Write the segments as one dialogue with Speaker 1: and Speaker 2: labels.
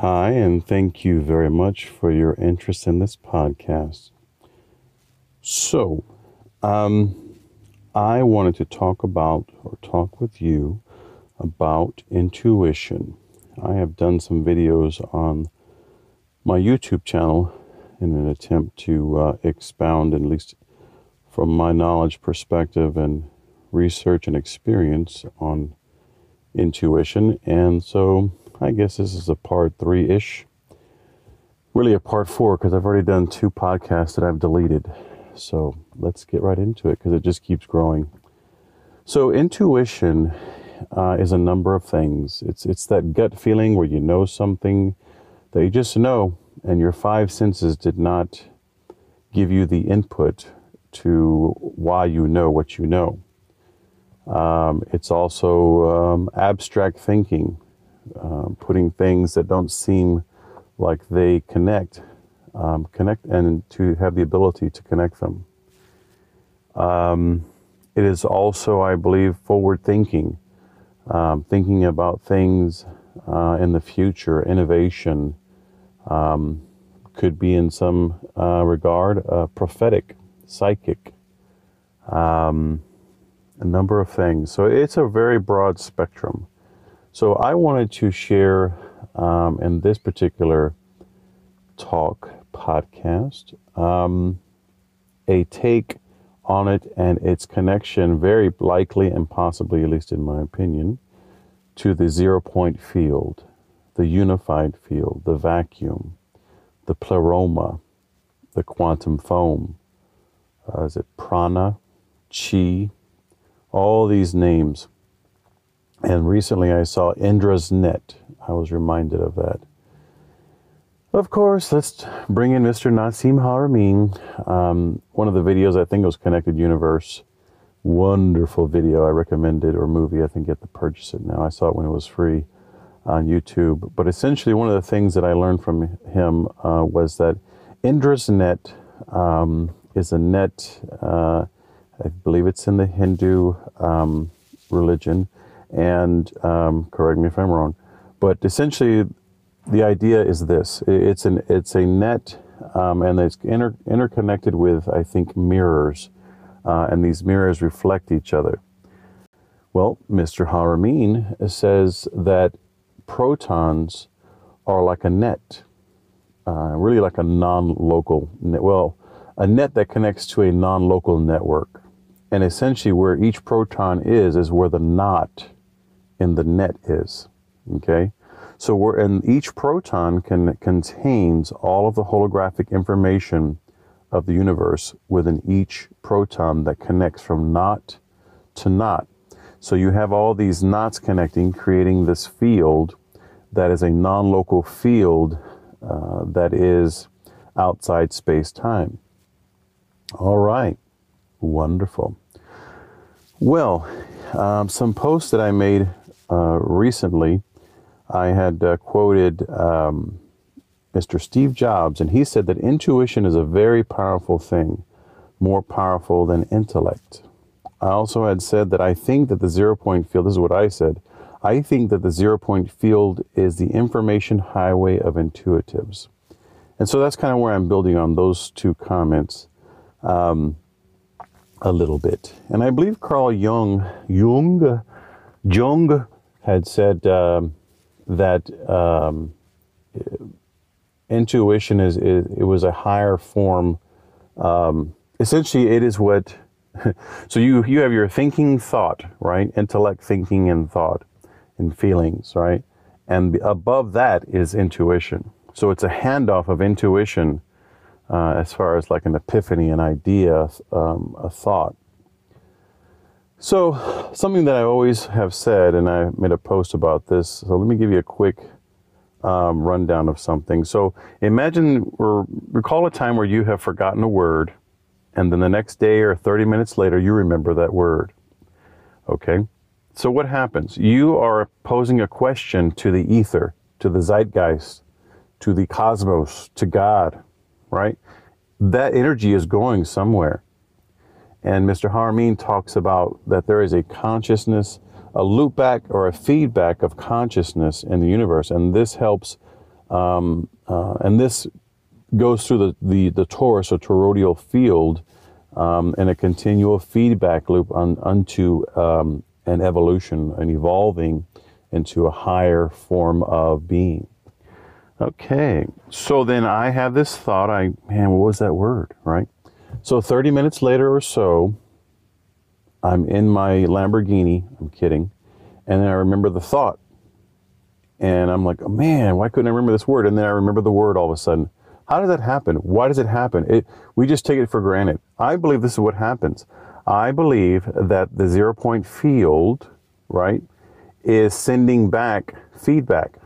Speaker 1: Hi, and thank you very much for your interest in this podcast. So, um, I wanted to talk about or talk with you about intuition. I have done some videos on my YouTube channel in an attempt to uh, expound, at least from my knowledge perspective and research and experience on intuition. And so I guess this is a part three ish. Really a part four because I've already done two podcasts that I've deleted. So let's get right into it because it just keeps growing. So intuition uh, is a number of things. It's it's that gut feeling where you know something that you just know, and your five senses did not give you the input to why you know what you know. Um, it's also um, abstract thinking, um, putting things that don't seem like they connect, um, connect, and to have the ability to connect them. Um, it is also, I believe, forward thinking, um, thinking about things uh, in the future, innovation. could be in some uh, regard uh, prophetic, psychic. Um, a number of things. So it's a very broad spectrum. So I wanted to share um, in this particular talk podcast um, a take on it and its connection, very likely and possibly, at least in my opinion, to the zero point field, the unified field, the vacuum, the pleroma, the quantum foam. Uh, is it prana, chi, all these names. And recently I saw Indra's Net. I was reminded of that. Of course, let's bring in Mr. Nassim Haramein. Um, one of the videos, I think it was Connected Universe. Wonderful video. I recommended, or movie. I think you have to purchase it now. I saw it when it was free on YouTube. But essentially, one of the things that I learned from him uh, was that Indra's Net um, is a net. Uh, I believe it's in the Hindu um, religion, and um, correct me if I'm wrong, but essentially the idea is this: it's an it's a net, um, and it's inter- interconnected with I think mirrors, uh, and these mirrors reflect each other. Well, Mr. Haramein says that protons are like a net, uh, really like a non-local net. Well, a net that connects to a non-local network. And essentially, where each proton is, is where the knot in the net is. Okay? So, we're, and each proton can, contains all of the holographic information of the universe within each proton that connects from knot to knot. So, you have all these knots connecting, creating this field that is a non local field uh, that is outside space time. All right. Wonderful. Well, um, some posts that I made uh, recently, I had uh, quoted um, Mr. Steve Jobs, and he said that intuition is a very powerful thing, more powerful than intellect. I also had said that I think that the zero point field, this is what I said, I think that the zero point field is the information highway of intuitives. And so that's kind of where I'm building on those two comments. Um, a little bit. And I believe Carl Jung, Jung, Jung had said um, that um, intuition is, is, it was a higher form. Um, essentially, it is what. so you you have your thinking thought, right? Intellect, thinking, and thought, and feelings, right? And above that is intuition. So it's a handoff of intuition uh, as far as like an epiphany, an idea, um, a thought. So, something that I always have said, and I made a post about this. So, let me give you a quick um, rundown of something. So, imagine or recall a time where you have forgotten a word, and then the next day or 30 minutes later, you remember that word. Okay? So, what happens? You are posing a question to the ether, to the zeitgeist, to the cosmos, to God, right? That energy is going somewhere. And Mr. Haramein talks about that there is a consciousness, a loopback or a feedback of consciousness in the universe. And this helps Um, uh, and this goes through the, the, the torus or toroidal field um, in a continual feedback loop on, unto um, an evolution, an evolving into a higher form of being. Okay, so then I have this thought. I man, what was that word, right? So 30 minutes later or so, I'm in my Lamborghini. I'm kidding, and then I remember the thought, and I'm like, oh, man, why couldn't I remember this word? And then I remember the word all of a sudden. How does that happen? Why does it happen? It, we just take it for granted. I believe this is what happens. I believe that the zero point field, right, is sending back feedback.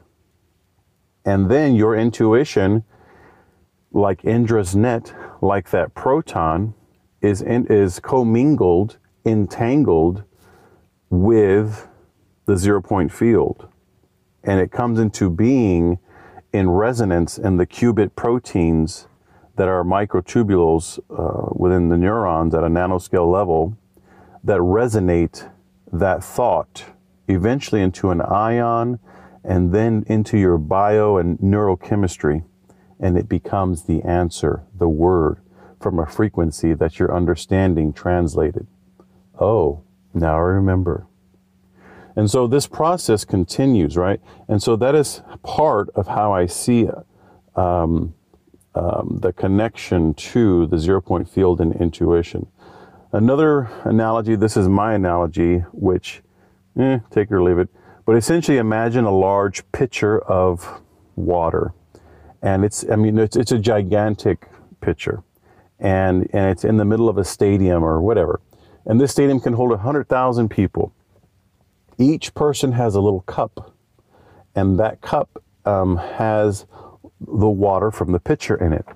Speaker 1: And then your intuition, like Indra's net, like that proton, is, in, is commingled, entangled with the zero point field. And it comes into being in resonance in the qubit proteins that are microtubules uh, within the neurons at a nanoscale level that resonate that thought eventually into an ion and then into your bio and neurochemistry. And it becomes the answer, the word from a frequency that you're understanding translated. Oh, now I remember. And so this process continues, right? And so that is part of how I see um, um, the connection to the zero point field and intuition. Another analogy, this is my analogy, which, eh, take or leave it, but essentially imagine a large pitcher of water. And it's, I mean, it's, it's a gigantic pitcher. And, and it's in the middle of a stadium or whatever. And this stadium can hold 100,000 people each person has a little cup, and that cup um, has the water from the pitcher in it.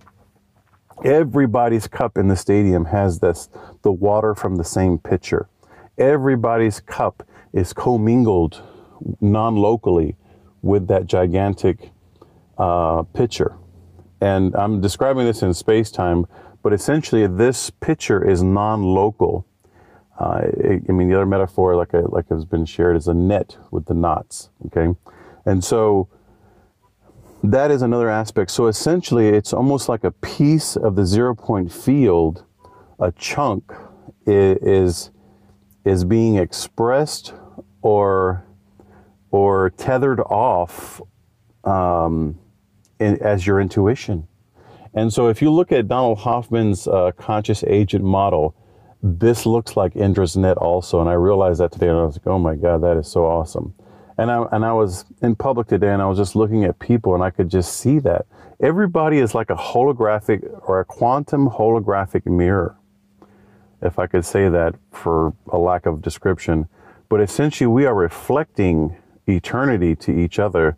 Speaker 1: Everybody's cup in the stadium has this the water from the same pitcher. Everybody's cup is commingled non-locally with that gigantic uh, pitcher. And I'm describing this in space time, but essentially this pitcher is non-local uh, I mean, the other metaphor, like I, like has been shared, is a net with the knots. Okay, and so that is another aspect. So essentially, it's almost like a piece of the zero point field, a chunk is is being expressed or or tethered off um, in, as your intuition. And so, if you look at Donald Hoffman's uh, conscious agent model this looks like Indra's net also. And I realized that today and I was like, oh my God, that is so awesome. And I, and I was in public today and I was just looking at people and I could just see that. Everybody is like a holographic or a quantum holographic mirror, if I could say that for a lack of description. But essentially, we are reflecting eternity to each other.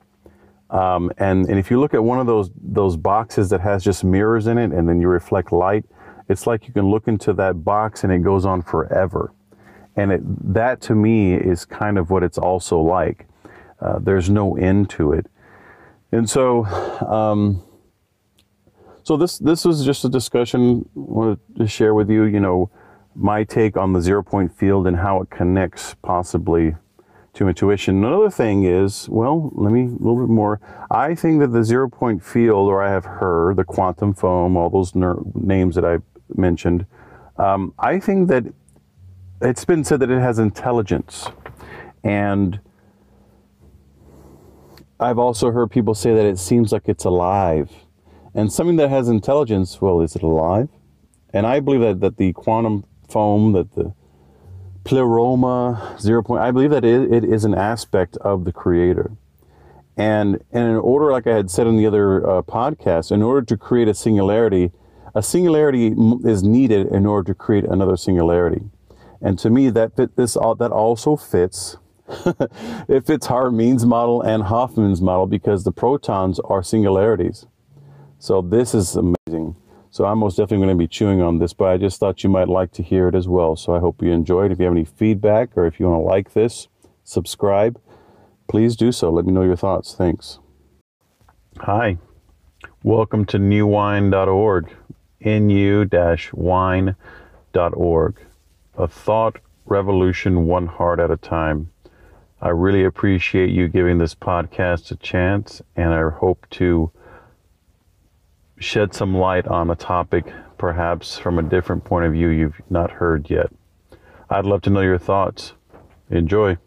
Speaker 1: Um, and, and if you look at one of those, those boxes that has just mirrors in it and then you reflect light, it's like you can look into that box and it goes on forever. And it, that to me is kind of what it's also like. Uh, there's no end to it. And so, um, so this this was just a discussion I wanted to share with you. You know, my take on the zero point field and how it connects possibly intuition. Another thing is, well, let me a little bit more. I think that the zero point field, or I have heard the quantum foam, all those ner- names that I mentioned, um, I think that it's been said that it has intelligence. And I've also heard people say that it seems like it's alive. And something that has intelligence, well, is it alive? And I believe that, that the quantum foam, that the pleroma zero point, I believe that it, it is an aspect of the creator. And, and in order, like I had said in the other uh, podcast, in order to create a singularity, a singularity is needed in order to create another singularity. And to me, that fit, this that also fits. it fits Haramein's model and Hoffman's model because the protons are singularities. So this is amazing. So I'm most definitely going to be chewing on this, but I just thought you might like to hear it as well. So I hope you enjoyed. If you have any feedback or if you want to like this, subscribe, please do so. Let me know your thoughts. Thanks. Hi. Welcome to nuwine.org nu-wine.org. A thought revolution one heart at a time. I really appreciate you giving this podcast a chance, and I hope to shed some light on a topic perhaps from a different point of view you've not heard yet. I'd love to know your thoughts. Enjoy.